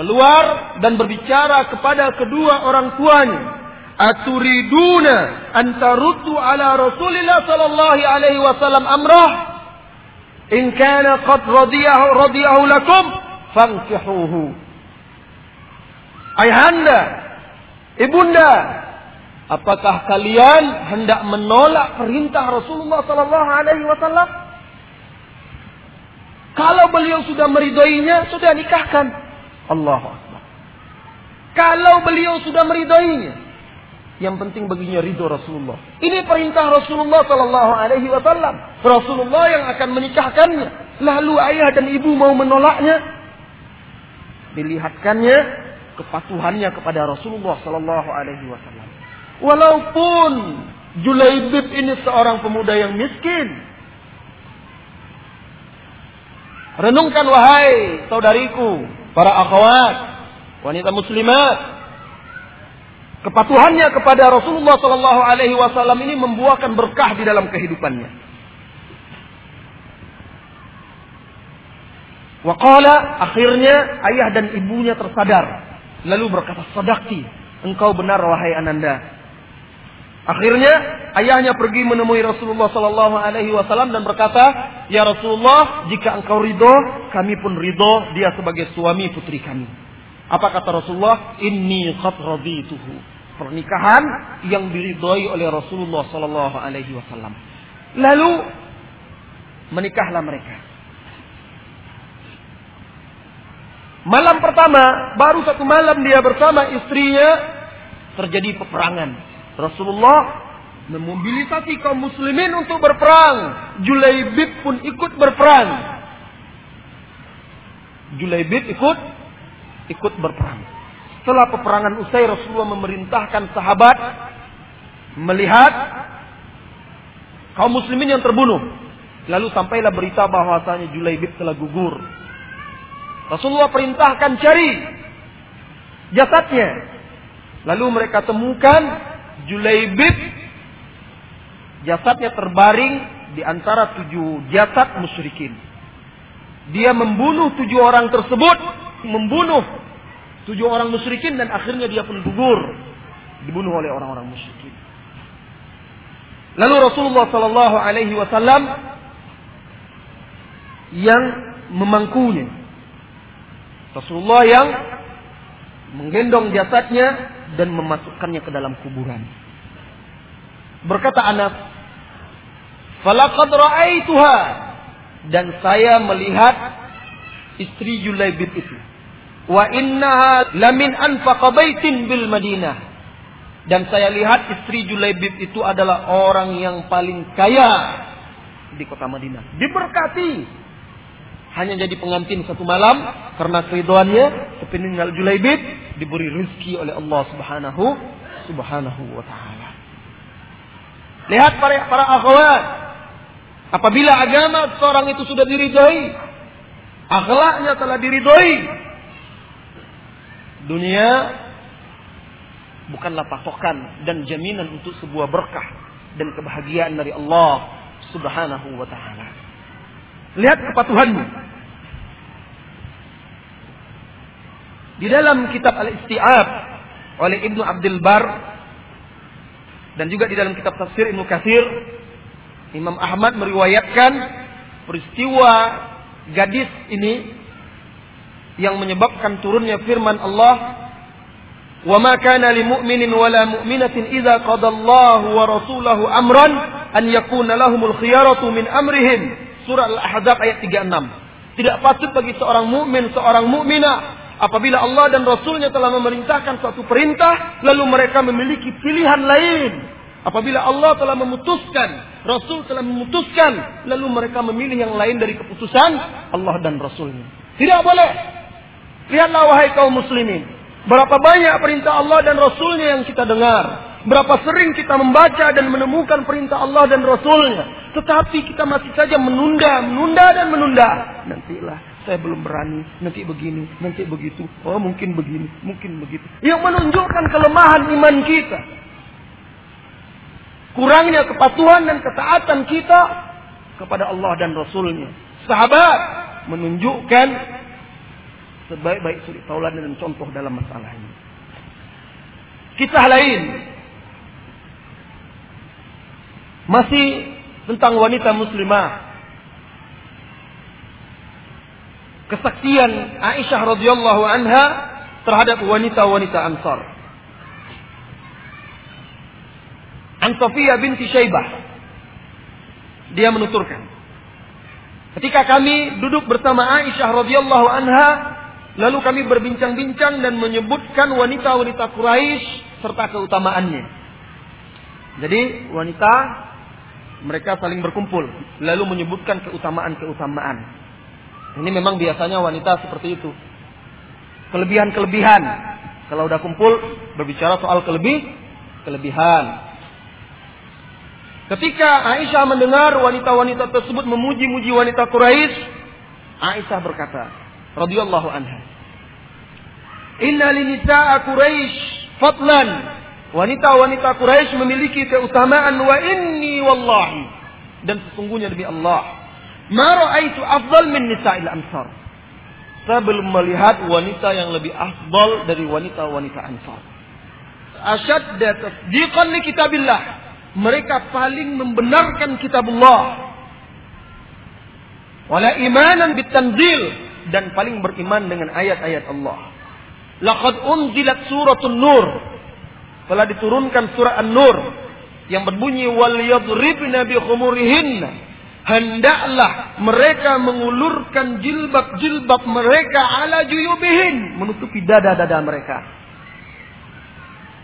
keluar dan berbicara kepada kedua orang tuanya. Aturiduna antarutu ala Rasulillah sallallahu alaihi wasallam amrah in kana qad radiyahu radiyahu lakum fankihuhu. Ayahanda, ibunda, apakah kalian hendak menolak perintah Rasulullah sallallahu alaihi wasallam? Kalau beliau sudah meridainya, sudah nikahkan. Allahu Akbar. Kalau beliau sudah meridainya, yang penting baginya ridho Rasulullah. Ini perintah Rasulullah Sallallahu Alaihi Wasallam. Rasulullah yang akan menikahkannya. Lalu ayah dan ibu mau menolaknya, dilihatkannya kepatuhannya kepada Rasulullah Sallallahu Alaihi Wasallam. Walaupun Julaibib ini seorang pemuda yang miskin, renungkan wahai saudariku, para akhwat, wanita muslimat. Kepatuhannya kepada Rasulullah Sallallahu Alaihi Wasallam ini membuahkan berkah di dalam kehidupannya. Wakala akhirnya ayah dan ibunya tersadar. Lalu berkata, sadakti, engkau benar wahai ananda. Akhirnya ayahnya pergi menemui Rasulullah Sallallahu Alaihi Wasallam dan berkata, Ya Rasulullah, jika engkau ridho, kami pun ridho dia sebagai suami putri kami. Apa kata Rasulullah? Inni qad. Pernikahan yang diridhoi oleh Rasulullah Sallallahu Alaihi Wasallam. Lalu menikahlah mereka. Malam pertama, baru satu malam dia bersama istrinya terjadi peperangan. Rasulullah memobilisasi kaum muslimin untuk berperang. Julaibib pun ikut berperang. Julaibib ikut ikut berperang. Setelah peperangan usai Rasulullah memerintahkan sahabat melihat kaum muslimin yang terbunuh. Lalu sampailah berita bahwasanya Julaibib telah gugur. Rasulullah perintahkan cari jasadnya. Lalu mereka temukan Julaibib jasadnya terbaring di antara tujuh jasad musyrikin. Dia membunuh tujuh orang tersebut, membunuh tujuh orang musyrikin dan akhirnya dia pun gugur dibunuh oleh orang-orang musyrikin. Lalu Rasulullah Sallallahu Alaihi Wasallam yang memangkunya Rasulullah yang menggendong jasadnya dan memasukkannya ke dalam kuburan. Berkata Anas, "Falaqad ra'aituha" dan saya melihat istri Julaibib itu. Wa innaha lamin anfaqa baitin bil Madinah. Dan saya lihat istri Julaibib itu adalah orang yang paling kaya di kota Madinah. Diberkati hanya jadi pengantin satu malam karena keriduannya sepeninggal Julaibib diberi rezeki oleh Allah Subhanahu Subhanahu wa taala. Lihat para para akhwat, apabila agama seorang itu sudah diridhoi, akhlaknya telah diridhoi, dunia bukanlah patokan dan jaminan untuk sebuah berkah dan kebahagiaan dari Allah Subhanahu wa taala. Lihat kepatuhanmu. Di dalam kitab Al-Isti'ab oleh Ibnu Abdul Bar dan juga di dalam kitab tafsir Ibnu Katsir Imam Ahmad meriwayatkan peristiwa gadis ini yang menyebabkan turunnya firman Allah kana lil mu'minin wa amran an khiyaratu surah Al-Ahzab ayat 36. Tidak patut bagi seorang mukmin, seorang mukminah apabila Allah dan Rasulnya telah memerintahkan suatu perintah, lalu mereka memiliki pilihan lain. Apabila Allah telah memutuskan, Rasul telah memutuskan, lalu mereka memilih yang lain dari keputusan Allah dan Rasulnya. Tidak boleh. Lihatlah wahai kaum muslimin. Berapa banyak perintah Allah dan Rasulnya yang kita dengar. Berapa sering kita membaca dan menemukan perintah Allah dan Rasulnya. Tetapi kita masih saja menunda, menunda dan menunda. Nantilah, saya belum berani. Nanti begini, nanti begitu. Oh mungkin begini, mungkin begitu. Yang menunjukkan kelemahan iman kita. Kurangnya kepatuhan dan ketaatan kita kepada Allah dan Rasulnya. Sahabat menunjukkan sebaik-baik suri tauladan dan contoh dalam masalah ini. Kisah lain masih tentang wanita muslimah. Kesaksian Aisyah radhiyallahu anha terhadap wanita-wanita Ansar. An Sofia binti Syaibah. Dia menuturkan. Ketika kami duduk bersama Aisyah radhiyallahu anha, lalu kami berbincang-bincang dan menyebutkan wanita-wanita Quraisy serta keutamaannya. Jadi wanita mereka saling berkumpul lalu menyebutkan keutamaan-keutamaan. Ini memang biasanya wanita seperti itu. Kelebihan-kelebihan. Kalau udah kumpul berbicara soal kelebih kelebihan. Ketika Aisyah mendengar wanita-wanita tersebut memuji-muji wanita Quraisy, Aisyah berkata, radhiyallahu anha, "Inna linisa'a Quraisy fadlan." Wanita-wanita Quraisy memiliki keutamaan wa inni wallahi dan sesungguhnya demi Allah, ma ra'aitu afdal min nisa'il ansar. Saya belum melihat wanita yang lebih afdal dari wanita-wanita Ansar. Asyadda tasdiqan li kitabillah mereka paling membenarkan kitab Allah. Wala imanan bitanzil dan paling beriman dengan ayat-ayat Allah. Laqad unzilat suratun nur. Telah diturunkan surah An-Nur yang berbunyi wal yadribna bi khumurihinna. Hendaklah mereka mengulurkan jilbab-jilbab mereka ala juyubihin menutupi dada-dada mereka.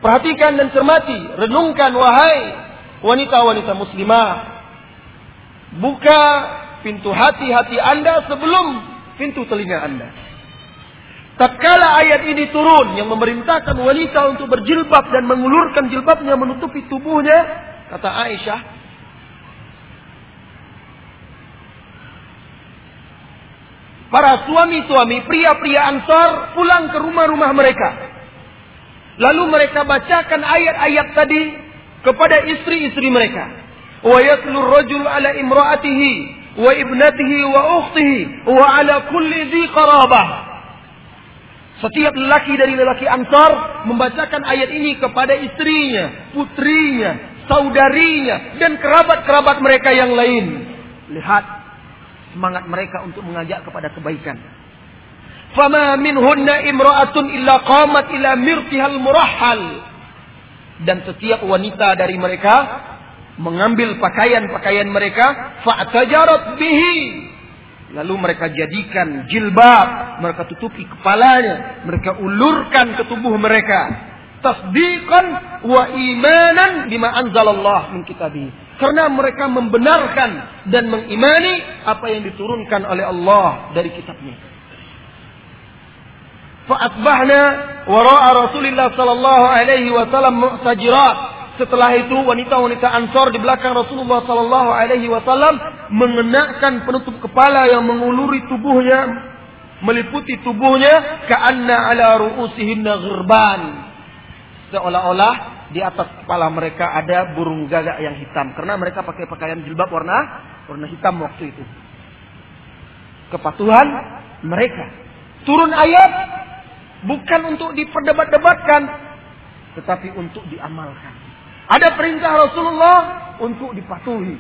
Perhatikan dan cermati, renungkan wahai wanita-wanita muslimah. Buka pintu hati-hati Anda sebelum pintu telinga Anda. Tatkala ayat ini turun yang memerintahkan wanita untuk berjilbab dan mengulurkan jilbabnya menutupi tubuhnya, kata Aisyah, Para suami-suami, pria-pria Ansar pulang ke rumah-rumah mereka. Lalu mereka bacakan ayat-ayat tadi kepada istri-istri mereka. Wa yatlu rajul ala imra'atihi wa ibnatihi wa ukhtihi wa ala kulli dhi qarabah. Setiap lelaki dari lelaki Ansar membacakan ayat ini kepada istrinya, putrinya, saudarinya, dan kerabat-kerabat mereka yang lain. Lihat semangat mereka untuk mengajak kepada kebaikan. Fama minhunna imra'atun illa qamat ila mirtihal murahhal dan setiap wanita dari mereka mengambil pakaian-pakaian mereka fa'tajarat bihi. Lalu mereka jadikan jilbab mereka tutupi kepalanya mereka ulurkan ke tubuh mereka. Tasdiqan wa imanan bima anzalallah min kitabi. Karena mereka membenarkan dan mengimani apa yang diturunkan oleh Allah dari kitabnya Fa'asbahna wara'a Rasulullah sallallahu alaihi wasallam mu'tajirat. Setelah itu wanita-wanita Ansor di belakang Rasulullah sallallahu alaihi wasallam mengenakan penutup kepala yang menguluri tubuhnya, meliputi tubuhnya ka'anna ala ru'usihinna ghirban. Seolah-olah di atas kepala mereka ada burung gagak yang hitam karena mereka pakai pakaian jilbab warna warna hitam waktu itu. Kepatuhan mereka. Turun ayat Bukan untuk diperdebat-debatkan. Tetapi untuk diamalkan. Ada perintah Rasulullah untuk dipatuhi.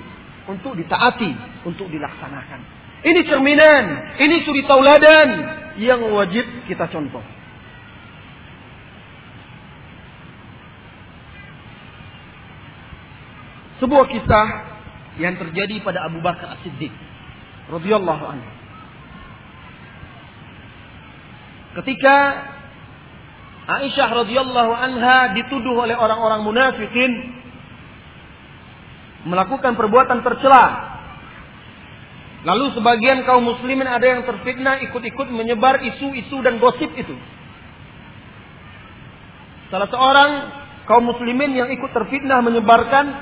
Untuk ditaati. Untuk dilaksanakan. Ini cerminan. Ini suri tauladan. Yang wajib kita contoh. Sebuah kisah yang terjadi pada Abu Bakar As-Siddiq radhiyallahu anhu. Ketika Aisyah radhiyallahu anha dituduh oleh orang-orang munafikin melakukan perbuatan tercela. Lalu sebagian kaum muslimin ada yang terfitnah ikut-ikut menyebar isu-isu dan gosip itu. Salah seorang kaum muslimin yang ikut terfitnah menyebarkan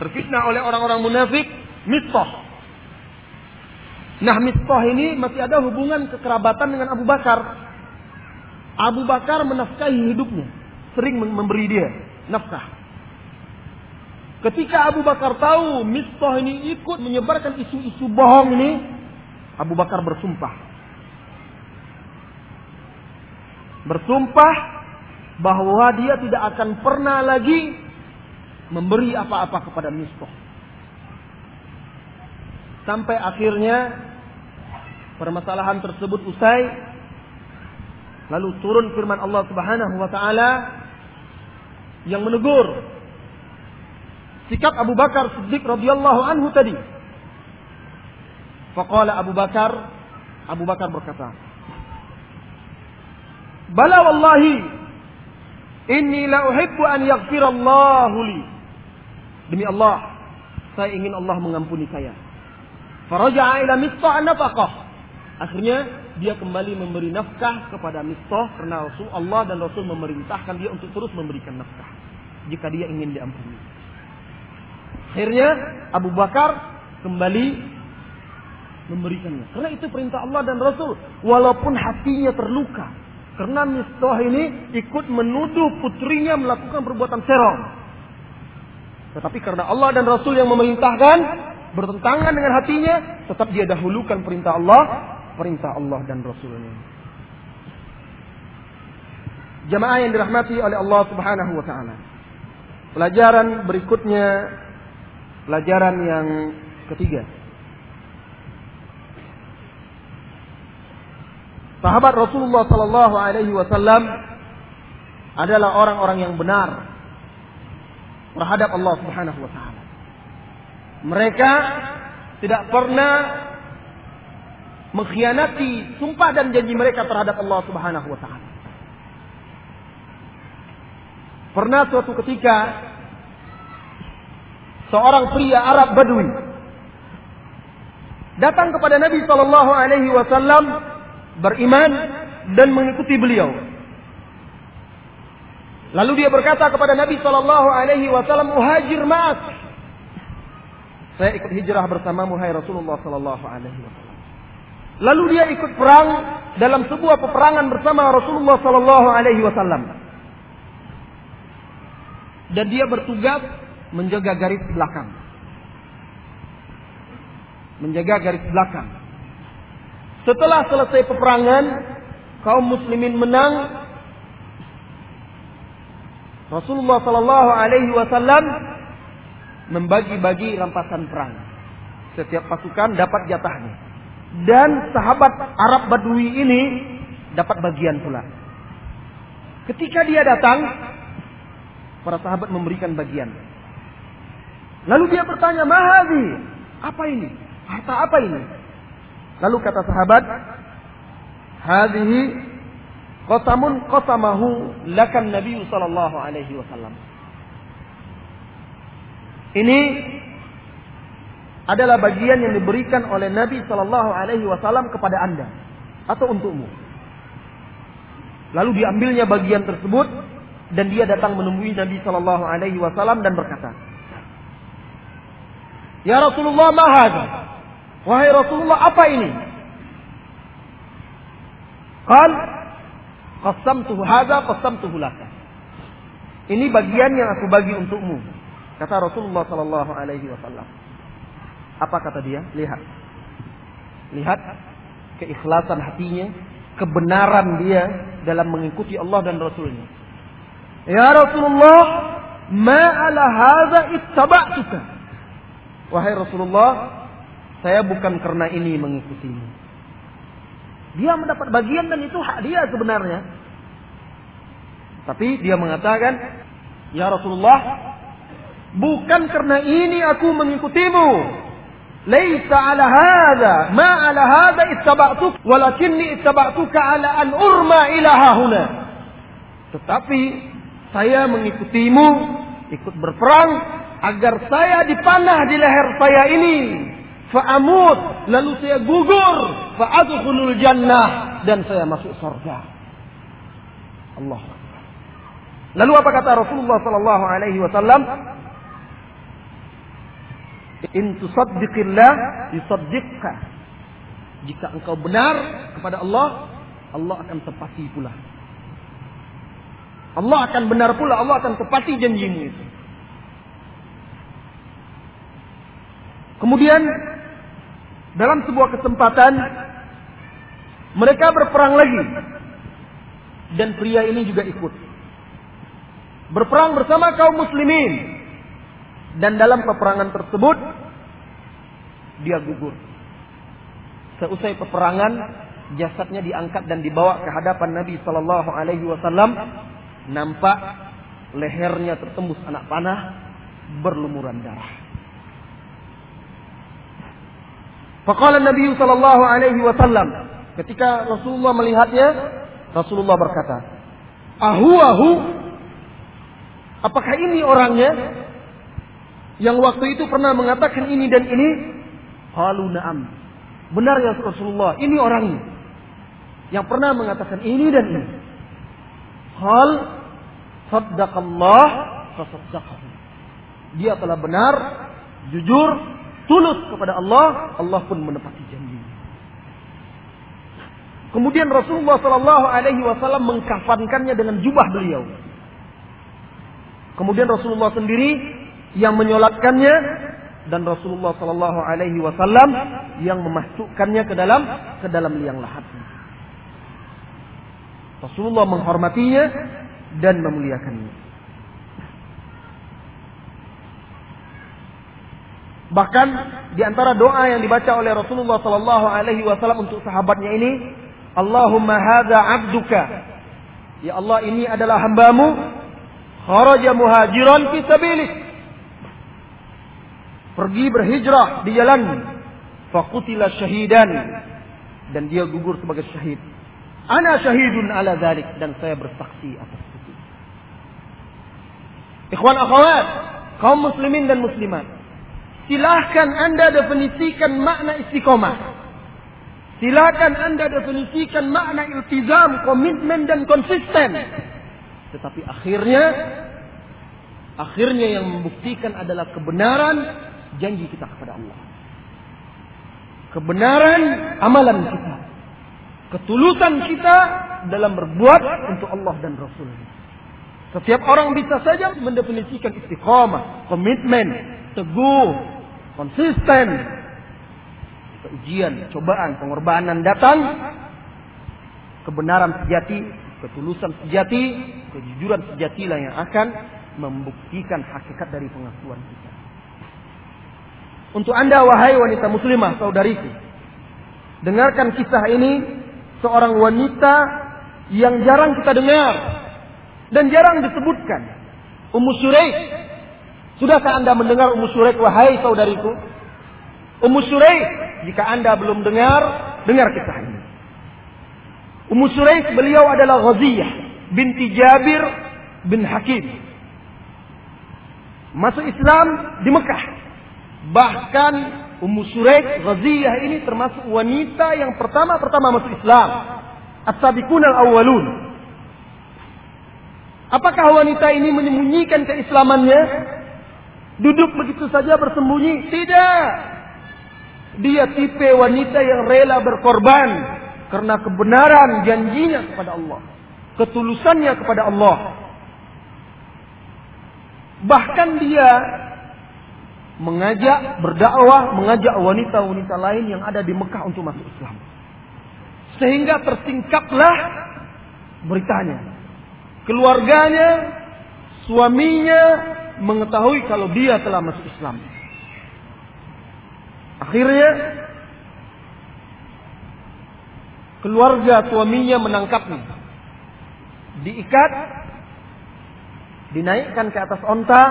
terfitnah oleh orang-orang munafik Mistah. Nah Mistah ini masih ada hubungan kekerabatan dengan Abu Bakar. Abu Bakar menafkahi hidupnya. Sering memberi dia nafkah. Ketika Abu Bakar tahu Mistah ini ikut menyebarkan isu-isu bohong ini, Abu Bakar bersumpah. bersumpah bahwa dia tidak akan pernah lagi memberi apa-apa kepada Mistah. Sampai akhirnya permasalahan tersebut usai lalu turun firman Allah Subhanahu wa taala yang menegur sikap Abu Bakar Siddiq radhiyallahu anhu tadi. Faqala Abu Bakar Abu Bakar berkata, "Bala wallahi inni la uhibbu an yaghfirallahu li." Demi Allah, saya ingin Allah mengampuni saya. Faraja'a ila Mistah nafaqah. Akhirnya dia kembali memberi nafkah kepada Mistah karena Rasul Allah dan Rasul memerintahkan dia untuk terus memberikan nafkah jika dia ingin diampuni. Akhirnya Abu Bakar kembali memberikannya. Karena itu perintah Allah dan Rasul. Walaupun hatinya terluka. Karena Mistah ini ikut menuduh putrinya melakukan perbuatan serong. Tetapi karena Allah dan Rasul yang memerintahkan, bertentangan dengan hatinya, tetap dia dahulukan perintah Allah, perintah Allah dan Rasulnya. Jamaah yang dirahmati oleh Allah Subhanahu wa taala. Pelajaran berikutnya pelajaran yang ketiga. Sahabat Rasulullah sallallahu alaihi wasallam adalah orang-orang yang benar terhadap Allah Subhanahu wa taala. Mereka tidak pernah mengkhianati sumpah dan janji mereka terhadap Allah Subhanahu wa taala. Pernah suatu ketika seorang pria Arab Badui datang kepada Nabi Shallallahu Alaihi Wasallam beriman dan mengikuti beliau. Lalu dia berkata kepada Nabi Shallallahu Alaihi Wasallam, muhajir mas. Saya ikut hijrah bersama Muhai Rasulullah Shallallahu Alaihi Wasallam. Lalu dia ikut perang dalam sebuah peperangan bersama Rasulullah Shallallahu Alaihi Wasallam. Dan dia bertugas menjaga garis belakang. Menjaga garis belakang. Setelah selesai peperangan, kaum muslimin menang Rasulullah Sallallahu Alaihi Wasallam membagi-bagi rampasan perang. Setiap pasukan dapat jatahnya. Dan sahabat Arab Badui ini dapat bagian pula. Ketika dia datang, para sahabat memberikan bagian. Lalu dia bertanya, Mahadi, apa ini? Harta apa ini? Lalu kata sahabat, Hadihi Qasamun qasamahu lakan Nabi sallallahu alaihi wasallam. Ini adalah bagian yang diberikan oleh Nabi sallallahu alaihi wasallam kepada Anda atau untukmu. Lalu diambilnya bagian tersebut dan dia datang menemui Nabi sallallahu alaihi wasallam dan berkata, "Ya Rasulullah, ma Wahai Rasulullah, apa ini?" Qal Qasamtuhu hadza qasamtuhu laka. Ini bagian yang aku bagi untukmu. Kata Rasulullah sallallahu alaihi wasallam. Apa kata dia? Lihat. Lihat keikhlasan hatinya, kebenaran dia dalam mengikuti Allah dan Rasulnya. Ya Rasulullah, ma ala hadza ittaba'tuka. Wahai Rasulullah, saya bukan karena ini mengikutimu. Dia mendapat bagian dan itu hak dia sebenarnya. Tapi dia mengatakan, Ya Rasulullah, bukan karena ini aku mengikutimu. Laisa ala hadha, ma ala hadha ittaba'tuk, walakinni ittaba'tuka ala an urma ilaha huna. Tetapi saya mengikutimu, ikut berperang agar saya dipanah di leher saya ini. Fa'amut lalu saya gugur. Fa'adkhulul jannah dan saya masuk surga. Allah. Lalu apa kata Rasulullah sallallahu alaihi wasallam in tusaddiqillah yusaddiqka jika engkau benar kepada Allah Allah akan tepati pula Allah akan benar pula Allah akan tepati janjimu itu Kemudian dalam sebuah kesempatan mereka berperang lagi. dan pria ini juga ikut. Berperang bersama kaum muslimin. Dan dalam peperangan tersebut dia gugur. Seusai peperangan, jasadnya diangkat dan dibawa ke hadapan Nabi Shallallahu Alaihi Wasallam. Nampak lehernya tertembus anak panah, berlumuran darah. Faqala Nabi Shallallahu Alaihi Wasallam, ketika Rasulullah melihatnya, Rasulullah berkata, Ahu ahu, apakah ini orangnya? Yang waktu itu pernah mengatakan ini dan ini? Halu na'am. Benar ya Rasulullah, ini orangnya. Yang pernah mengatakan ini dan ini. Hal saddaqallah fasaddaqahu. Dia telah benar, jujur, tulus kepada Allah, Allah pun menepati janji. Kemudian Rasulullah Shallallahu Alaihi Wasallam mengkafankannya dengan jubah beliau. Kemudian Rasulullah sendiri yang menyolatkannya dan Rasulullah Shallallahu Alaihi Wasallam yang memasukkannya ke dalam ke dalam liang lahatnya. Rasulullah menghormatinya dan memuliakannya. Bahkan di antara doa yang dibaca oleh Rasulullah Shallallahu Alaihi Wasallam untuk sahabatnya ini, Allahumma hadza abduka. Ya Allah ini adalah hambamu. Kharaja muhajiran fi sabilik. Pergi berhijrah di jalan. Fakutila syahidan. Dan dia gugur sebagai syahid. Ana syahidun ala dhalik. Dan saya bersaksi atas itu. Ikhwan akhwat. Kaum muslimin dan muslimat. Silahkan anda definisikan makna istiqomah. Silakan Anda definisikan makna iltizam, komitmen dan konsisten. Tetapi akhirnya akhirnya yang membuktikan adalah kebenaran janji kita kepada Allah. Kebenaran amalan kita. Ketulusan kita dalam berbuat untuk Allah dan Rasul. Setiap orang bisa saja mendefinisikan istiqomah, komitmen, teguh, konsisten, ujian, cobaan, pengorbanan datang, kebenaran sejati, ketulusan sejati, kejujuran sejatilah yang akan membuktikan hakikat dari pengakuan kita. Untuk anda wahai wanita muslimah saudariku, dengarkan kisah ini seorang wanita yang jarang kita dengar dan jarang disebutkan. Ummu Suraik. Sudahkah anda mendengar Ummu Suraik wahai saudariku? Ummu Suraik jika Anda belum dengar, dengar kisah ini. Ummu Suraik beliau adalah Ghaziyah binti Jabir bin Hakim. Masuk Islam di Mekah. Bahkan Ummu Suraik Ghaziyah ini termasuk wanita yang pertama-pertama masuk Islam. As-sabiqun al-awwalun. Apakah wanita ini menyembunyikan keislamannya? Duduk begitu saja bersembunyi? Tidak. Dia tipe wanita yang rela berkorban karena kebenaran janjinya kepada Allah, ketulusannya kepada Allah. Bahkan dia mengajak berdakwah, mengajak wanita-wanita lain yang ada di Mekah untuk masuk Islam. Sehingga tersingkaplah beritanya. Keluarganya, suaminya mengetahui kalau dia telah masuk Islam. Akhirnya keluarga suaminya menangkapnya. Diikat, dinaikkan ke atas onta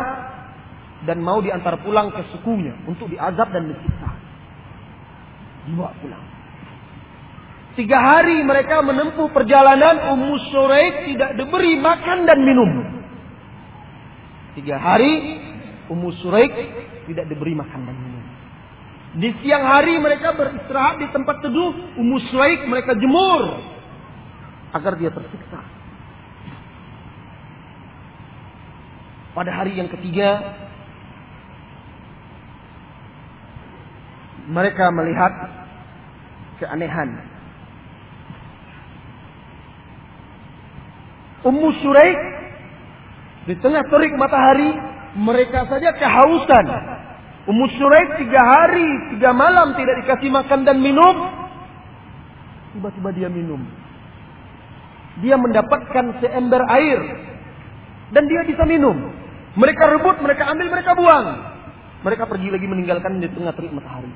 dan mau diantar pulang ke sukunya untuk diazab dan disiksa. Dibawa pulang. Tiga hari mereka menempuh perjalanan Ummu Suraik tidak diberi makan dan minum. Tiga hari Ummu Suraik tidak diberi makan dan minum. Di siang hari mereka beristirahat di tempat teduh. Ummu Sulaik mereka jemur. Agar dia tersiksa. Pada hari yang ketiga. Mereka melihat keanehan. Ummu Suraik di tengah terik matahari mereka saja kehausan Ummu Suraik tiga hari, tiga malam tidak dikasih makan dan minum. Tiba-tiba dia minum. dia mendapatkan seember air dan dia bisa minum. Mereka rebut, mereka ambil, mereka buang. Mereka pergi lagi meninggalkan di tengah terik matahari.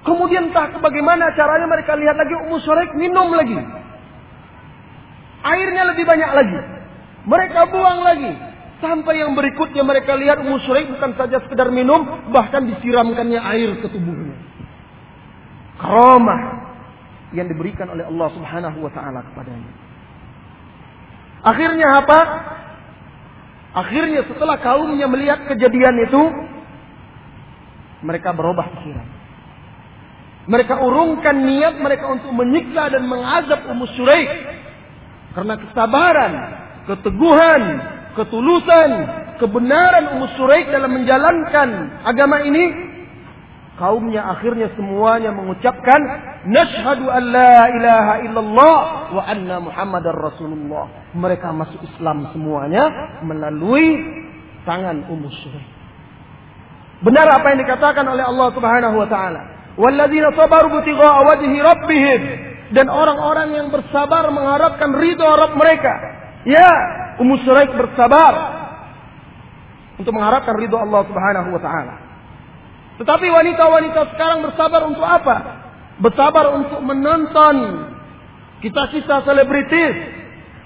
Kemudian entah bagaimana caranya mereka lihat lagi Ummu Suraik minum lagi. Airnya lebih banyak lagi. Mereka buang lagi. Sampai yang berikutnya mereka lihat Ummu Suraik bukan saja sekedar minum, bahkan disiramkannya air ke tubuhnya. Karamah yang diberikan oleh Allah Subhanahu wa taala kepadanya. Akhirnya apa? Akhirnya setelah kaumnya melihat kejadian itu, mereka berubah pikiran. Mereka urungkan niat mereka untuk menyiksa dan mengazab Ummu Suraik. Karena kesabaran, keteguhan, ketulusan, kebenaran Ummu Suraik dalam menjalankan agama ini kaumnya akhirnya semuanya mengucapkan nashhadu an la ilaha illallah wa anna muhammadar rasulullah. Mereka masuk Islam semuanya melalui tangan Ummu Suraik. Benar apa yang dikatakan oleh Allah Subhanahu wa taala. Walladzina sabaru butigha'a wajhi rabbihim dan orang-orang yang bersabar mengharapkan ridho Rabb mereka. Ya, Ummu Suraik bersabar untuk mengharapkan ridho Allah Subhanahu wa taala. Tetapi wanita-wanita sekarang bersabar untuk apa? Bersabar untuk menonton kisah-kisah selebritis.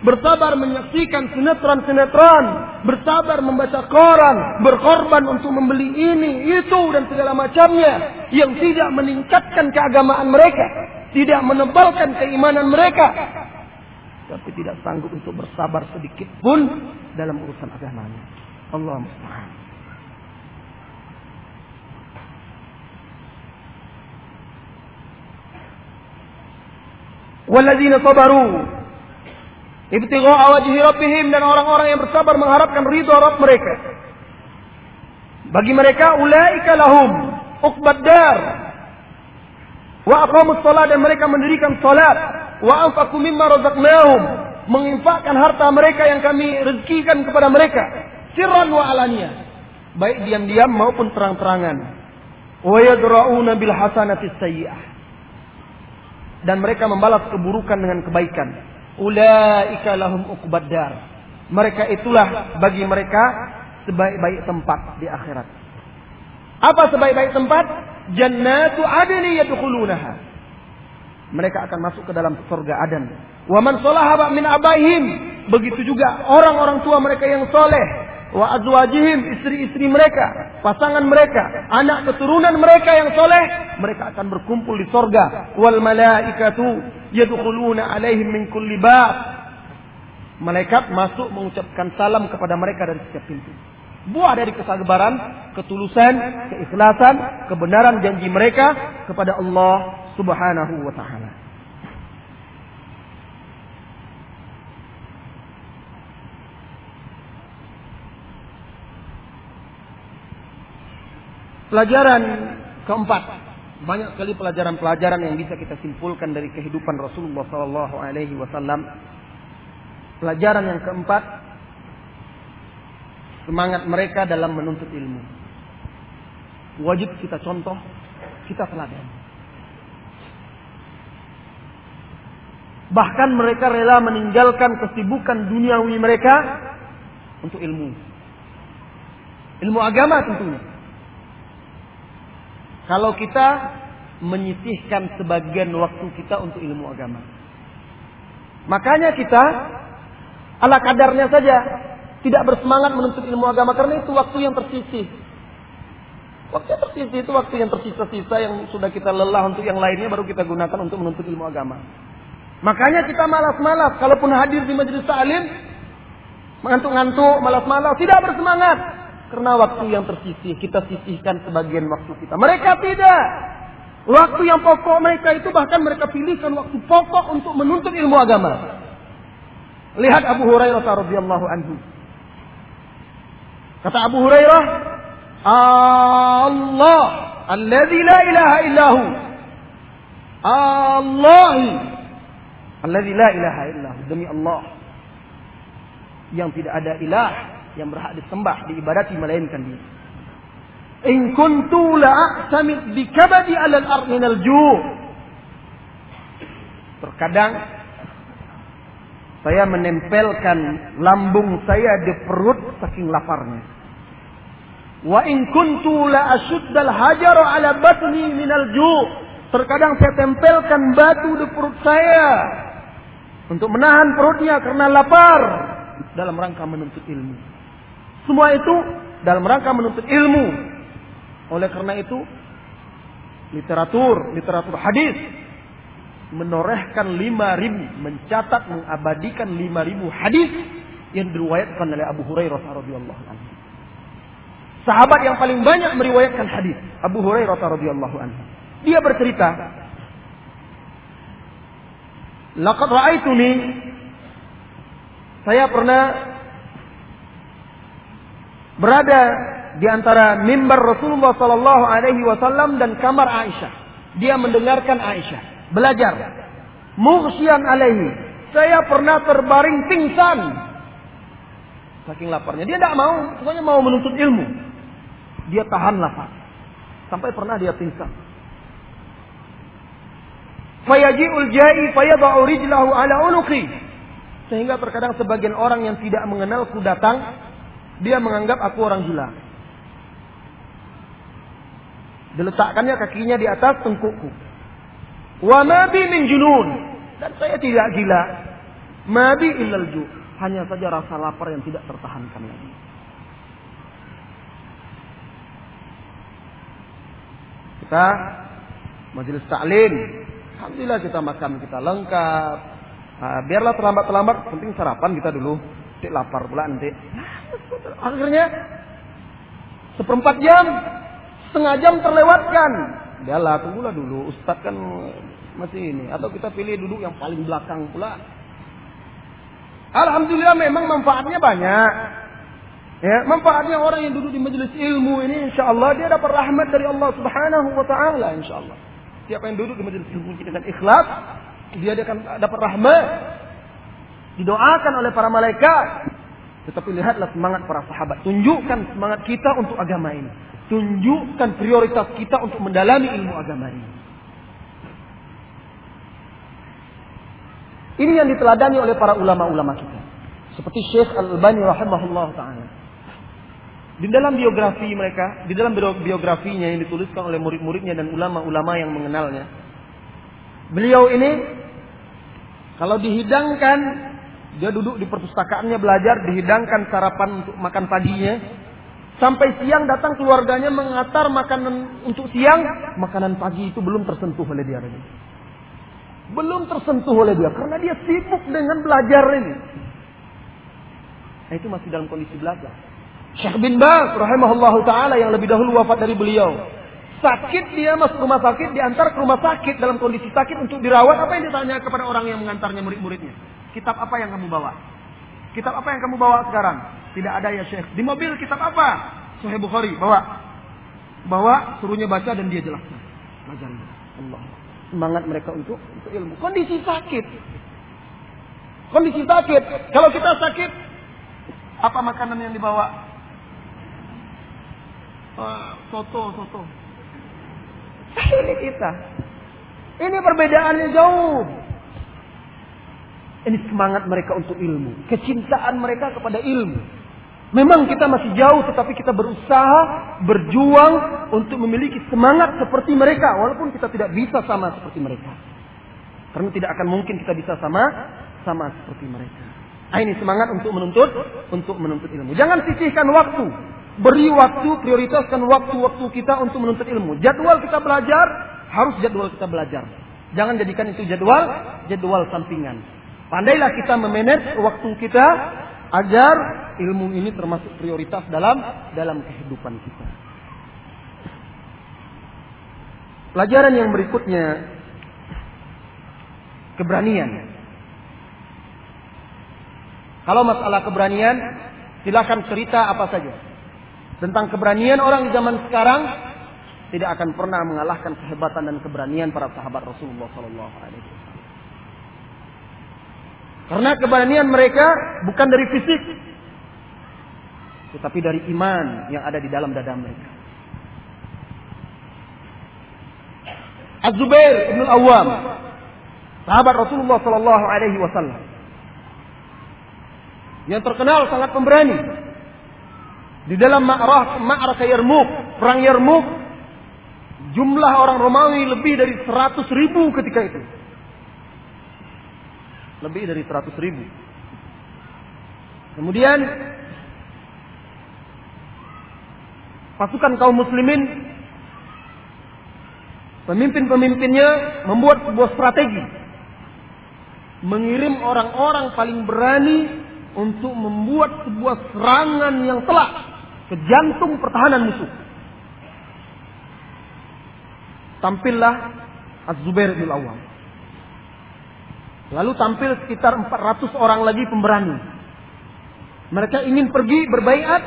Bersabar menyaksikan sinetron-sinetron. Bersabar membaca koran. Berkorban untuk membeli ini, itu, dan segala macamnya. Yang tidak meningkatkan keagamaan mereka. Tidak menebalkan keimanan mereka. Tapi tidak sanggup untuk bersabar sedikit pun dalam urusan agamanya. Allah mustahil. Walladzina sabaru ibtigha'a wajhi rabbihim dan orang-orang yang bersabar mengharapkan ridha Rabb mereka. Bagi mereka ulaika lahum uqbad dar. Wa aqamus salat dan mereka mendirikan salat. Wa anfaqu mimma razaqnahum. Menginfakkan harta mereka yang kami rezekikan kepada mereka. Sirran wa alaniya. Baik diam-diam maupun terang-terangan. Wa yadra'una bil hasanati sayyi'ah. Dan mereka membalas keburukan dengan kebaikan. Ulaika lahum uqbaddar. Mereka itulah bagi mereka sebaik-baik tempat di akhirat. Apa sebaik-baik tempat? Jannatu adni yadkhulunaha. Mereka akan masuk ke dalam surga Adan. Wa man salaha min abaihim. Begitu juga orang-orang tua mereka yang soleh wa azwajihim istri-istri mereka, pasangan mereka, anak keturunan mereka yang soleh, mereka akan berkumpul di sorga. Wal malaikatu yadkhuluna alaihim min kulli bab. Malaikat masuk mengucapkan salam kepada mereka dari setiap pintu. Buah dari kesabaran, ketulusan, keikhlasan, kebenaran janji mereka kepada Allah Subhanahu wa taala. Pelajaran keempat, banyak sekali pelajaran-pelajaran yang bisa kita simpulkan dari kehidupan Rasulullah Sallallahu Alaihi Wasallam. Pelajaran yang keempat, semangat mereka dalam menuntut ilmu. Wajib kita contoh, kita teladan. Bahkan mereka rela meninggalkan kesibukan duniawi mereka untuk ilmu. Ilmu agama tentunya. Kalau kita menyisihkan sebagian waktu kita untuk ilmu agama. Makanya kita ala kadarnya saja tidak bersemangat menuntut ilmu agama karena itu waktu yang tersisih. Waktu yang tersisih itu waktu yang tersisa-sisa yang sudah kita lelah untuk yang lainnya baru kita gunakan untuk menuntut ilmu agama. Makanya kita malas-malas kalaupun hadir di majelis ta'lim mengantuk-ngantuk, malas-malas, tidak bersemangat. Karena waktu yang tersisih, kita sisihkan sebagian waktu kita. Mereka tidak. Waktu yang pokok mereka itu bahkan mereka pilihkan waktu pokok untuk menuntut ilmu agama. Lihat Abu Hurairah radhiyallahu anhu. Kata Abu Hurairah, Allah alladzi la ilaha illahu. Allah alladzi la ilaha illahu. Demi Allah yang tidak ada ilah yang berhak disembah, diibadati melainkan dia. In kuntu la'tamid bikabadi 'ala al-ard min al-ju'. Terkadang Saya menempelkan lambung saya di perut saking laparnya. Wa in kuntu la ashuddal hajar ala batni minal ju' Terkadang saya tempelkan batu di perut saya untuk menahan perutnya karena lapar dalam rangka menuntut ilmu. Semua itu dalam rangka menuntut ilmu. Oleh karena itu literatur, literatur hadis menorehkan lima ribu, mencatat, mengabadikan lima ribu hadis yang diriwayatkan oleh Abu Hurairah radhiyallahu anhu. Sahabat yang paling banyak meriwayatkan hadis Abu Hurairah radhiyallahu anhu. Dia bercerita, "Laqad ra'aituni" Saya pernah berada di antara mimbar Rasulullah sallallahu alaihi wasallam dan kamar Aisyah. Dia mendengarkan Aisyah, belajar. Mughsyan alaihi. Saya pernah terbaring pingsan. Saking laparnya. Dia tidak mau, pokoknya mau menuntut ilmu. Dia tahan lapar. Sampai pernah dia pingsan. Fayaji'ul ja'i fayada'u rijlahu ala. Sehingga terkadang sebagian orang yang tidak mengenalku datang, dia menganggap aku orang gila. Diletakkannya kakinya di atas tengkukku. Wa mabi min junun. Dan saya tidak gila. Mabi illal ju. Hanya saja rasa lapar yang tidak tertahankan lagi. Kita majelis taklim Alhamdulillah kita makan kita lengkap. Nah, biarlah terlambat-terlambat, penting sarapan kita dulu. Nanti lapar pula nanti. Akhirnya seperempat jam, setengah jam terlewatkan. Biarlah tunggulah dulu. Ustadz kan masih ini. Atau kita pilih duduk yang paling belakang pula. Alhamdulillah memang manfaatnya banyak. Ya, manfaatnya orang yang duduk di majelis ilmu ini insya Allah dia dapat rahmat dari Allah Subhanahu wa taala insya Allah. Siapa yang duduk di majelis ilmu dengan ikhlas, dia akan dapat rahmat. Didoakan oleh para malaikat. Tetapi lihatlah semangat para sahabat. Tunjukkan semangat kita untuk agama ini. Tunjukkan prioritas kita untuk mendalami ilmu agama ini. Ini yang diteladani oleh para ulama-ulama kita. Seperti Syekh Al-Albani rahimahullah ta'ala. Di dalam biografi mereka, di dalam biografinya yang dituliskan oleh murid-muridnya dan ulama-ulama yang mengenalnya. Beliau ini kalau dihidangkan, dia duduk di perpustakaannya belajar, dihidangkan sarapan untuk makan paginya. Sampai siang datang keluarganya mengantar makanan untuk siang, makanan pagi itu belum tersentuh oleh dia. Belum tersentuh oleh dia karena dia sibuk dengan belajar ini. Nah, itu masih dalam kondisi belajar. Syekh bin Baz rahimahullahu taala yang lebih dahulu wafat dari beliau. Sakit dia masuk rumah sakit, diantar ke rumah sakit dalam kondisi sakit untuk dirawat. Apa yang ditanya kepada orang yang mengantarnya murid-muridnya? Kitab apa yang kamu bawa? Kitab apa yang kamu bawa sekarang? Tidak ada ya Syekh. Di mobil kitab apa? Sahih Bukhari, bawa. Bawa, suruhnya baca dan dia jelaskan. Belajar. Allah. Semangat mereka untuk, untuk ilmu. Kondisi sakit. Kondisi sakit. Kalau kita sakit, apa makanan yang dibawa? uh, soto soto. Ini kita. Ini perbedaannya jauh. Ini semangat mereka untuk ilmu, kecintaan mereka kepada ilmu. Memang kita masih jauh tetapi kita berusaha berjuang untuk memiliki semangat seperti mereka walaupun kita tidak bisa sama seperti mereka. Karena tidak akan mungkin kita bisa sama sama seperti mereka. Nah, ini semangat untuk menuntut untuk menuntut ilmu. Jangan sisihkan waktu Beri waktu, prioritaskan waktu-waktu kita untuk menuntut ilmu. Jadwal kita belajar, harus jadwal kita belajar. Jangan jadikan itu jadwal, jadwal sampingan. Pandailah kita memanage waktu kita agar ilmu ini termasuk prioritas dalam dalam kehidupan kita. Pelajaran yang berikutnya keberanian. Kalau masalah keberanian, silakan cerita apa saja tentang keberanian orang di zaman sekarang tidak akan pernah mengalahkan kehebatan dan keberanian para sahabat Rasulullah Sallallahu Alaihi Wasallam. Karena keberanian mereka bukan dari fisik, tetapi dari iman yang ada di dalam dada mereka. Az-Zubair bin Awam, sahabat Rasulullah Sallallahu Alaihi Wasallam. yang terkenal sangat pemberani. Di dalam Ma'rah Ma'raka Yarmuk, perang Yarmuk, jumlah orang Romawi lebih dari 100 ribu ketika itu. Lebih dari 100 ribu. Kemudian pasukan kaum muslimin pemimpin-pemimpinnya membuat sebuah strategi mengirim orang-orang paling berani untuk membuat sebuah serangan yang telak ke jantung pertahanan musuh. Tampillah Az-Zubair bin Awam. Lalu tampil sekitar 400 orang lagi pemberani. Mereka ingin pergi berbaiat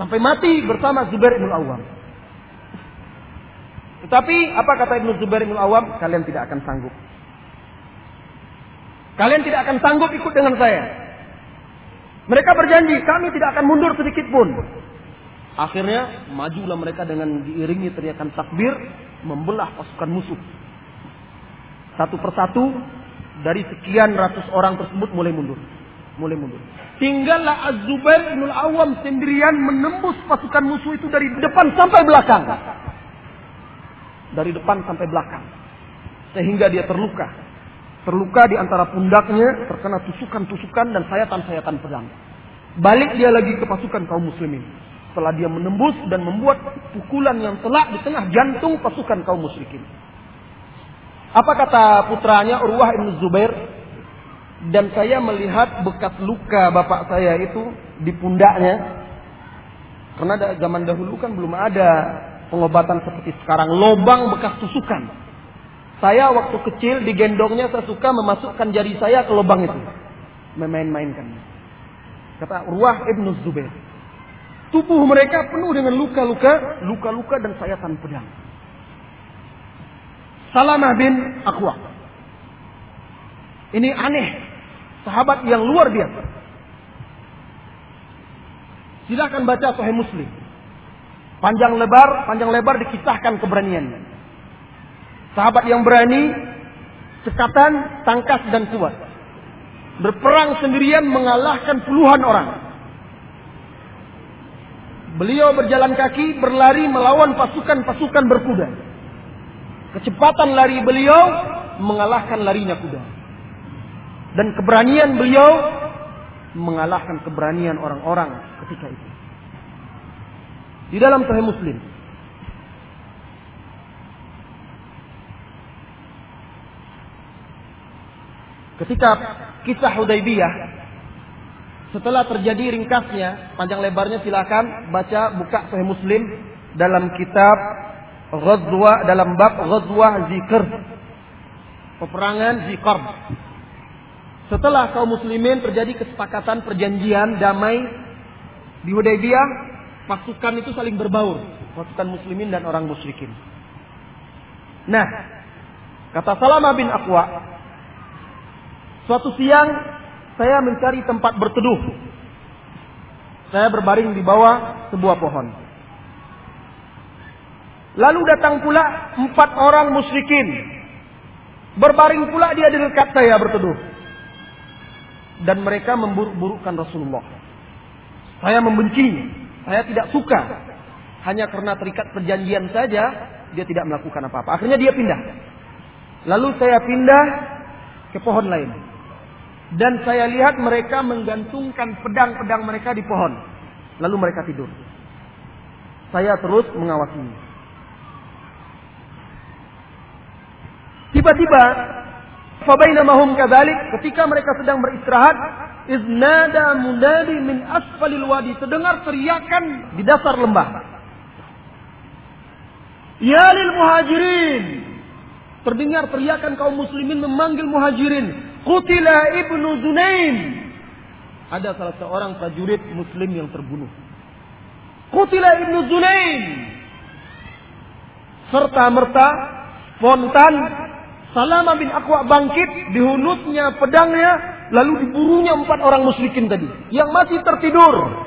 sampai mati bersama Zubair bin Awam. Tetapi apa kata Ibnu Zubair bin Awam? Kalian tidak akan sanggup. Kalian tidak akan sanggup ikut dengan saya. Mereka berjanji, kami tidak akan mundur sedikit pun. Akhirnya, majulah mereka dengan diiringi teriakan takbir, membelah pasukan musuh. Satu persatu, dari sekian ratus orang tersebut mulai mundur. Mulai mundur. Tinggallah Az-Zubair bin Awam sendirian menembus pasukan musuh itu dari depan sampai belakang. Dari depan sampai belakang. Sehingga dia terluka. Terluka di antara pundaknya, terkena tusukan-tusukan dan sayatan-sayatan pedang. Balik dia lagi ke pasukan kaum muslimin. Setelah dia menembus dan membuat pukulan yang telak di tengah jantung pasukan kaum musyrikin. Apa kata putranya Urwah ibn Zubair? Dan saya melihat bekas luka bapak saya itu di pundaknya. Karena zaman dahulu kan belum ada pengobatan seperti sekarang. Lobang bekas tusukan. Saya waktu kecil digendongnya saya suka memasukkan jari saya ke lubang itu. Memain-mainkan. Kata Urwah ibn Zubair. Tubuh mereka penuh dengan luka-luka, luka-luka dan sayatan pedang. Salamah bin Aqwa. Ini aneh. Sahabat yang luar biasa. Silahkan baca Sahih Muslim. Panjang lebar, panjang lebar dikisahkan keberaniannya. Sahabat yang berani, cekatan, tangkas dan kuat. Berperang sendirian mengalahkan puluhan orang. Beliau berjalan kaki berlari melawan pasukan-pasukan berkuda. Kecepatan lari beliau mengalahkan larinya kuda. Dan keberanian beliau mengalahkan keberanian orang-orang ketika itu. Di dalam Sahih Muslim. Ketika kisah Hudaybiyah setelah terjadi ringkasnya, panjang lebarnya silakan baca buka Sahih Muslim dalam kitab Ghazwa dalam bab Ghazwa Zikr. Peperangan Zikr. Setelah kaum muslimin terjadi kesepakatan perjanjian damai di Hudaybiyah, pasukan itu saling berbaur, pasukan muslimin dan orang musyrikin. Nah, kata Salamah bin Aqwa, suatu siang saya mencari tempat berteduh. Saya berbaring di bawah sebuah pohon. Lalu datang pula empat orang musyrikin. Berbaring pula dia di dekat saya berteduh. Dan mereka memburuk-burukkan Rasulullah. Saya membenci. Saya tidak suka. Hanya karena terikat perjanjian saja, dia tidak melakukan apa-apa. Akhirnya dia pindah. Lalu saya pindah ke pohon lain. Dan saya lihat mereka menggantungkan pedang-pedang mereka di pohon. Lalu mereka tidur. Saya terus mengawasinya. Tiba-tiba fabainamahum kadzalik ketika mereka sedang beristirahat iznada munadi min asfalil wadi terdengar teriakan di dasar lembah. Ya lil muhajirin terdengar teriakan kaum muslimin memanggil muhajirin. Qutila ibnu Zunaim ada salah seorang prajurit muslim yang terbunuh. Qutila ibnu Zunaim serta merta spontan Salama bin Aqwa bangkit, dihunusnya pedangnya, lalu diburunya empat orang musyrikin tadi. Yang masih tertidur.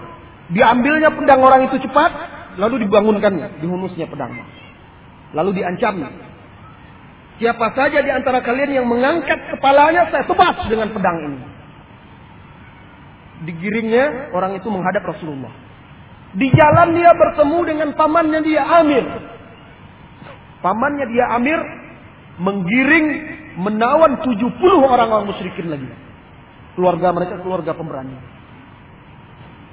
Diambilnya pedang orang itu cepat, lalu dibangunkannya, dihunusnya pedangnya. Lalu diancamnya. Siapa saja di antara kalian yang mengangkat kepalanya, saya tebas dengan pedang ini. Digiringnya orang itu menghadap Rasulullah. Di jalan dia bertemu dengan pamannya dia Amir. Pamannya dia Amir menggiring menawan 70 orang-orang musyrikin lagi. Keluarga mereka keluarga pemberani.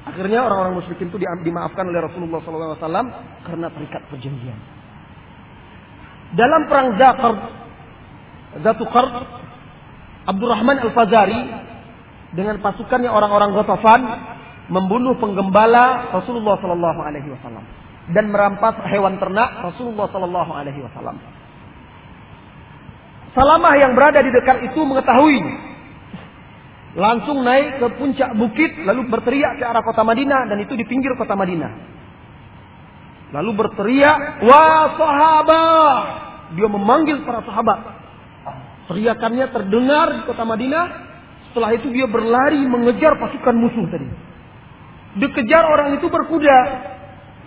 Akhirnya orang-orang musyrikin itu dimaafkan oleh Rasulullah SAW karena terikat perjanjian. Dalam perang Zakar, Zatukar, Abdurrahman Al-Fazari dengan pasukannya orang-orang Ghatafan membunuh penggembala Rasulullah Wasallam dan merampas hewan ternak Rasulullah Wasallam. Salamah yang berada di dekat itu mengetahui. Langsung naik ke puncak bukit lalu berteriak ke arah kota Madinah dan itu di pinggir kota Madinah. Lalu berteriak, "Wa sahabat!" Dia memanggil para sahabat. Teriakannya terdengar di kota Madinah. Setelah itu dia berlari mengejar pasukan musuh tadi. Dikejar orang itu berkuda.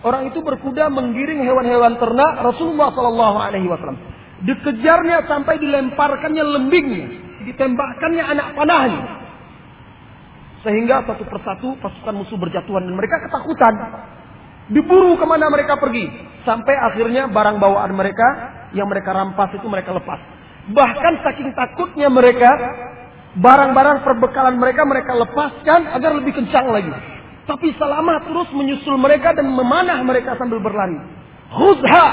Orang itu berkuda menggiring hewan-hewan ternak Rasulullah Sallallahu Alaihi Wasallam. Dikejarnya sampai dilemparkannya lembingnya, ditembakkannya anak panahnya. Sehingga satu persatu pasukan musuh berjatuhan dan mereka ketakutan. Diburu ke mana mereka pergi. Sampai akhirnya barang bawaan mereka yang mereka rampas itu mereka lepas. Bahkan saking takutnya mereka, barang-barang perbekalan mereka mereka lepaskan agar lebih kencang lagi. Tapi selama terus menyusul mereka dan memanah mereka sambil berlari. Khudha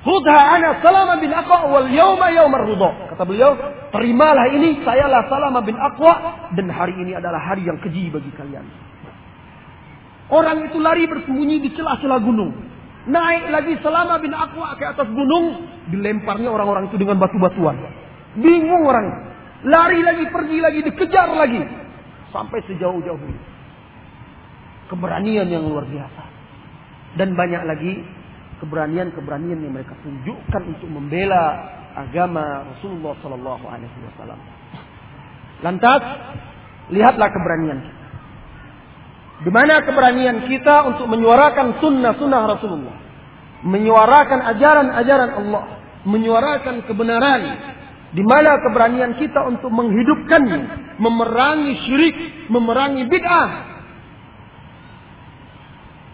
Khudha ana Salama bin Aqwa wal yawma yawmar ridha. Kata beliau, terimalah ini sayalah Salama bin Aqwa dan hari ini adalah hari yang keji bagi kalian. Orang itu lari bersembunyi di celah-celah gunung. Naik lagi Salama bin Aqwa ke atas gunung, dilemparnya orang-orang itu dengan batu-batuan. Bingung orang. Lari lagi, pergi lagi, dikejar lagi. Sampai sejauh-jauh ini. Keberanian yang luar biasa. Dan banyak lagi keberanian-keberanian yang mereka tunjukkan untuk membela agama Rasulullah Sallallahu Alaihi Wasallam. Lantas lihatlah keberanian kita. Di mana keberanian kita untuk menyuarakan sunnah-sunnah Rasulullah, menyuarakan ajaran-ajaran Allah, menyuarakan kebenaran. Di mana keberanian kita untuk menghidupkannya, memerangi syirik, memerangi bid'ah,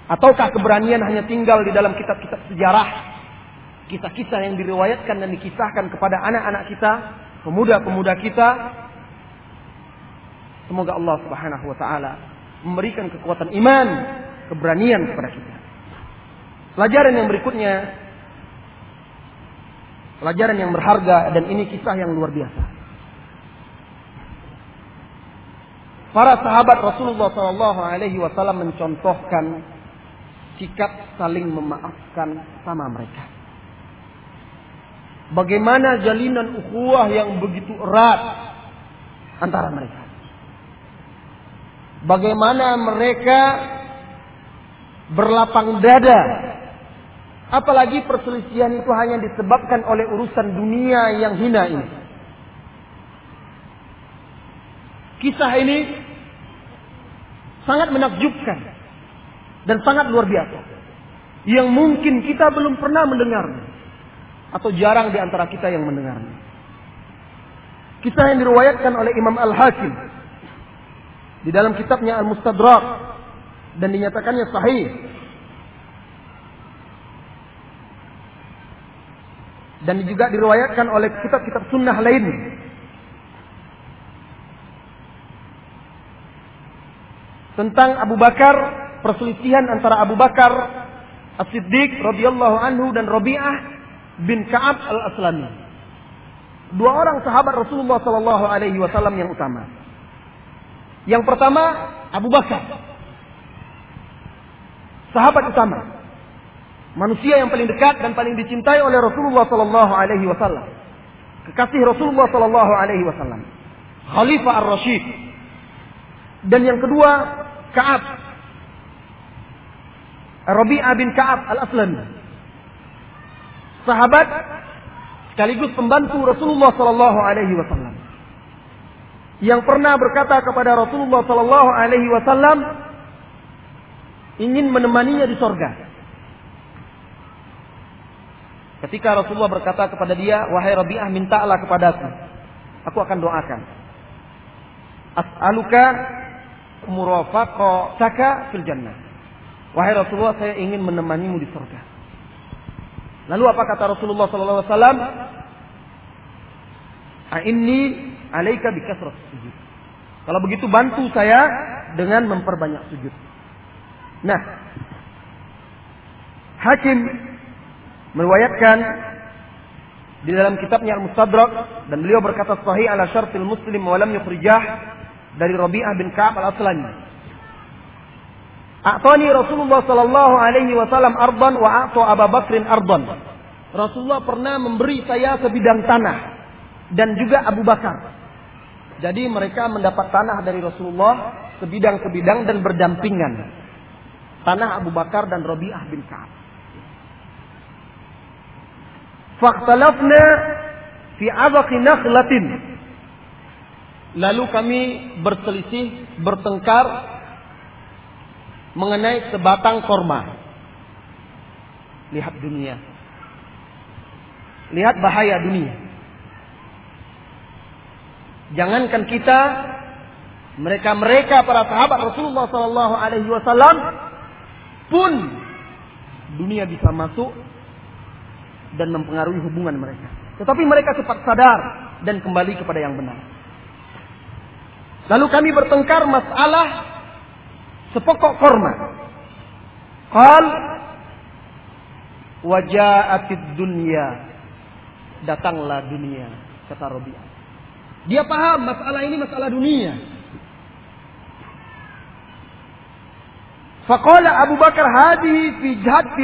Ataukah keberanian hanya tinggal di dalam kitab-kitab sejarah? Kisah-kisah yang diriwayatkan dan dikisahkan kepada anak-anak kita, pemuda-pemuda kita. Semoga Allah Subhanahu wa taala memberikan kekuatan iman, keberanian kepada kita. Pelajaran yang berikutnya pelajaran yang berharga dan ini kisah yang luar biasa. Para sahabat Rasulullah SAW mencontohkan sikap saling memaafkan sama mereka. Bagaimana jalinan ukhuwah yang begitu erat antara mereka. Bagaimana mereka berlapang dada. Apalagi perselisihan itu hanya disebabkan oleh urusan dunia yang hina ini. Kisah ini sangat menakjubkan dan sangat luar biasa. Yang mungkin kita belum pernah mendengarnya. Atau jarang di antara kita yang mendengarnya. Kisah yang diriwayatkan oleh Imam Al-Hakim. Di dalam kitabnya Al-Mustadrak. Dan dinyatakannya sahih. Dan juga diriwayatkan oleh kitab-kitab sunnah lain. Tentang Abu Bakar perselisihan antara Abu Bakar As-Siddiq radhiyallahu anhu dan Rabi'ah bin Ka'ab al-Aslami. Dua orang sahabat Rasulullah sallallahu alaihi wasallam yang utama. Yang pertama Abu Bakar. Sahabat utama. Manusia yang paling dekat dan paling dicintai oleh Rasulullah sallallahu alaihi wasallam. Kekasih Rasulullah sallallahu alaihi wasallam. Khalifah ar-Rasyid. Dan yang kedua Ka'ab Rabi'ah bin Ka'ab al-Aslami. Sahabat sekaligus pembantu Rasulullah sallallahu alaihi wasallam. Yang pernah berkata kepada Rasulullah sallallahu alaihi wasallam ingin menemaninya di sorga. Ketika Rasulullah berkata kepada dia, "Wahai Rabi'ah, mintalah kepadaku. Aku akan doakan." As'aluka murafaqataka fil jannah. Wahai Rasulullah, saya ingin menemanimu di surga. Lalu apa kata Rasulullah sallallahu alaihi wasallam? Alaika bikasrat sujud. Kalau begitu bantu saya dengan memperbanyak sujud. Nah, Hakim meriwayatkan di dalam kitabnya Al-Mustadrak dan beliau berkata sahih ala syartil muslim wa lam yukhrijah dari Rabi'ah bin Ka'ab al-Aslami. A'tani Rasulullah sallallahu alaihi wasallam ardan wa a'ta Abu Bakrin ardan. Rasulullah pernah memberi saya sebidang tanah dan juga Abu Bakar. Jadi mereka mendapat tanah dari Rasulullah sebidang-sebidang dan berdampingan. Tanah Abu Bakar dan Rabi'ah bin Ka'ab. Faktalafna fi abaqi nakhlatin. Lalu kami berselisih, bertengkar mengenai sebatang korma. Lihat dunia. Lihat bahaya dunia. Jangankan kita, mereka-mereka para sahabat Rasulullah Wasallam pun dunia bisa masuk dan mempengaruhi hubungan mereka. Tetapi mereka cepat sadar dan kembali kepada yang benar. Lalu kami bertengkar masalah sepokok korma. Qal waja'atid dunya. Datanglah dunia, kata Rabi'ah. Dia paham masalah ini masalah dunia. Faqala Abu Bakar hadi fi jihad fi.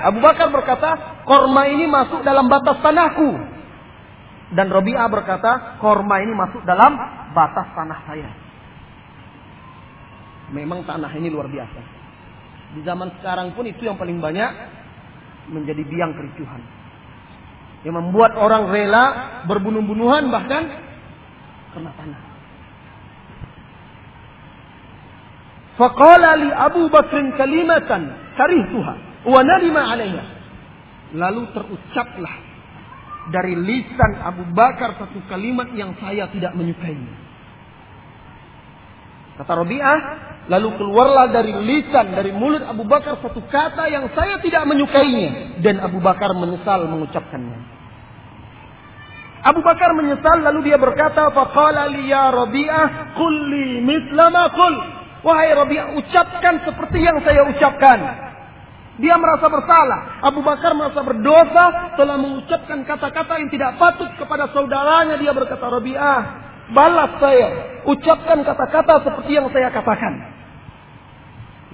Abu Bakar berkata, korma ini masuk dalam batas tanahku. Dan Robi'ah berkata, korma ini masuk dalam batas tanah saya. Memang tanah ini luar biasa. Di zaman sekarang pun itu yang paling banyak menjadi biang kericuhan. Yang membuat orang rela berbunuh-bunuhan bahkan karena tanah. Faqala li Abu Bakr kalimatan karihtuha wa nadima 'alaiha. Lalu terucaplah dari lisan Abu Bakar satu kalimat yang saya tidak menyukainya. Kata Rabi'ah, lalu keluarlah dari lisan, dari mulut Abu Bakar satu kata yang saya tidak menyukainya. Dan Abu Bakar menyesal mengucapkannya. Abu Bakar menyesal lalu dia berkata, "Faqala li ya Rabi'ah, qul li mithla ma qul." Wahai Rabi'ah, ucapkan seperti yang saya ucapkan. Dia merasa bersalah. Abu Bakar merasa berdosa telah mengucapkan kata-kata yang tidak patut kepada saudaranya. Dia berkata, Rabi'ah, balas saya. Ucapkan kata-kata seperti yang saya katakan.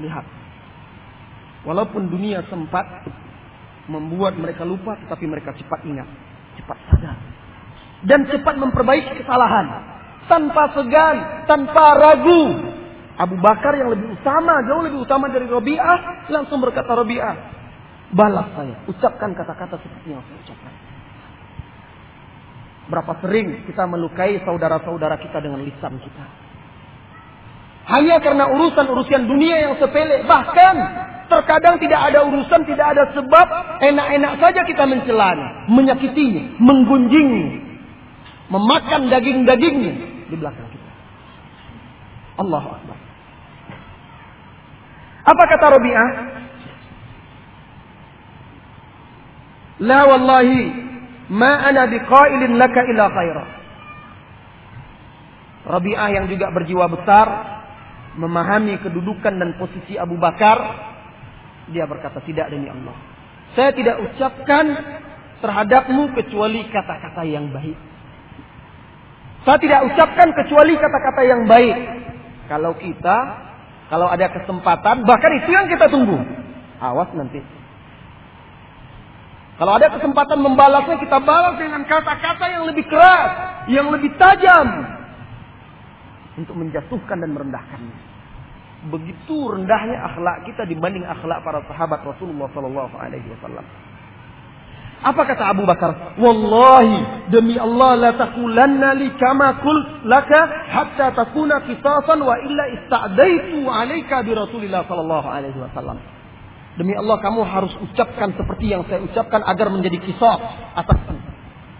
Lihat. Walaupun dunia sempat membuat mereka lupa, tetapi mereka cepat ingat. Cepat sadar dan cepat memperbaiki kesalahan tanpa segan, tanpa ragu. Abu Bakar yang lebih utama, jauh lebih utama dari Robi'ah, langsung berkata Robi'ah, balas saya, ucapkan kata-kata seperti yang saya ucapkan. Berapa sering kita melukai saudara-saudara kita dengan lisan kita. Hanya karena urusan-urusan dunia yang sepele. Bahkan terkadang tidak ada urusan, tidak ada sebab. Enak-enak saja kita mencelana, menyakitinya, menggunjingnya memakan daging-dagingnya di belakang kita. Allahu Akbar. Apa kata Rabi'ah? La wallahi ma ana biqailin laka ila khaira. Rabi'ah yang juga berjiwa besar memahami kedudukan dan posisi Abu Bakar dia berkata tidak demi Allah. Saya tidak ucapkan terhadapmu kecuali kata-kata yang baik. Saya tidak ucapkan kecuali kata-kata yang baik. Kalau kita, kalau ada kesempatan, bahkan itu yang kita tunggu. Awas nanti. Kalau ada kesempatan membalasnya, kita balas dengan kata-kata yang lebih keras, yang lebih tajam. Untuk menjatuhkan dan merendahkannya. Begitu rendahnya akhlak kita dibanding akhlak para sahabat Rasulullah Sallallahu Alaihi Wasallam. Apa kata Abu Bakar? Wallahi demi Allah la taqulanna li kama kul laka hatta takuna qisasan wa illa ista'daitu alaika bi Rasulillah sallallahu alaihi wasallam. Demi Allah kamu harus ucapkan seperti yang saya ucapkan agar menjadi kisah atas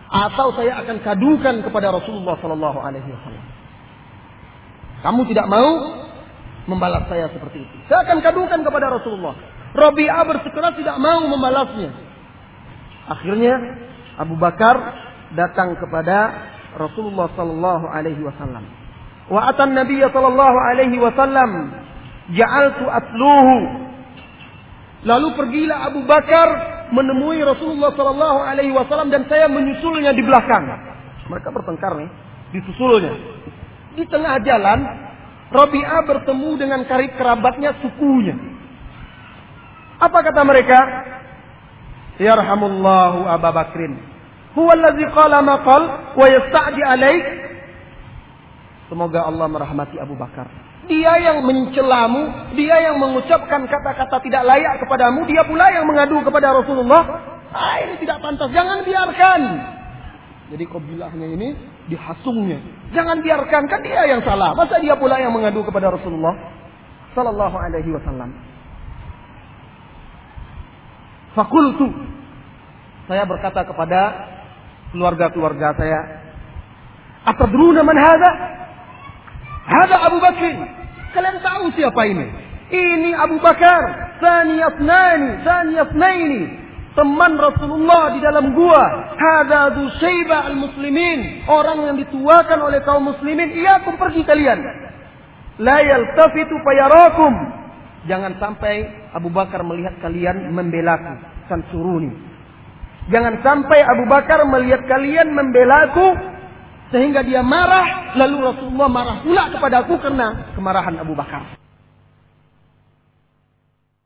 atau saya akan kadukan kepada Rasulullah sallallahu alaihi wasallam. Kamu tidak mau membalas saya seperti itu. Saya akan kadukan kepada Rasulullah. Rabi'ah bersikeras tidak mau membalasnya. Akhirnya Abu Bakar datang kepada Rasulullah sallallahu alaihi wasallam. Wa atan Nabi sallallahu alaihi wasallam ja'altu atluhu. Lalu pergilah Abu Bakar menemui Rasulullah sallallahu alaihi wasallam dan saya menyusulnya di belakang. Mereka bertengkar nih, disusulnya. Di tengah jalan, Rabi'ah bertemu dengan karib kerabatnya sukunya. Apa kata mereka? Yarhamullahu Abu Bakrin. Huwa allazi qala ma qal wa yasta'di alaik. Semoga Allah merahmati Abu Bakar. Dia yang mencelamu, dia yang mengucapkan kata-kata tidak layak kepadamu, dia pula yang mengadu kepada Rasulullah. Ah, ini tidak pantas, jangan biarkan. Jadi kabilahnya ini dihasungnya. Jangan biarkan, kan dia yang salah. Masa dia pula yang mengadu kepada Rasulullah sallallahu alaihi wasallam. Fakultu. Saya berkata kepada keluarga-keluarga saya. Atadruna man hadha? Hadha Abu Bakr. Kalian tahu siapa ini? Ini Abu Bakar. Saniyatnani. Saniyatnaini. Teman Rasulullah di dalam gua. Hadha Dusayba al-muslimin. Orang yang dituakan oleh kaum muslimin. Iyakum pergi kalian. La yaltafitu fayarakum. Jangan sampai Abu Bakar melihat kalian membelaku. Sansuruni. Jangan sampai Abu Bakar melihat kalian membelaku. Sehingga dia marah. Lalu Rasulullah marah pula kepadaku karena kemarahan Abu Bakar.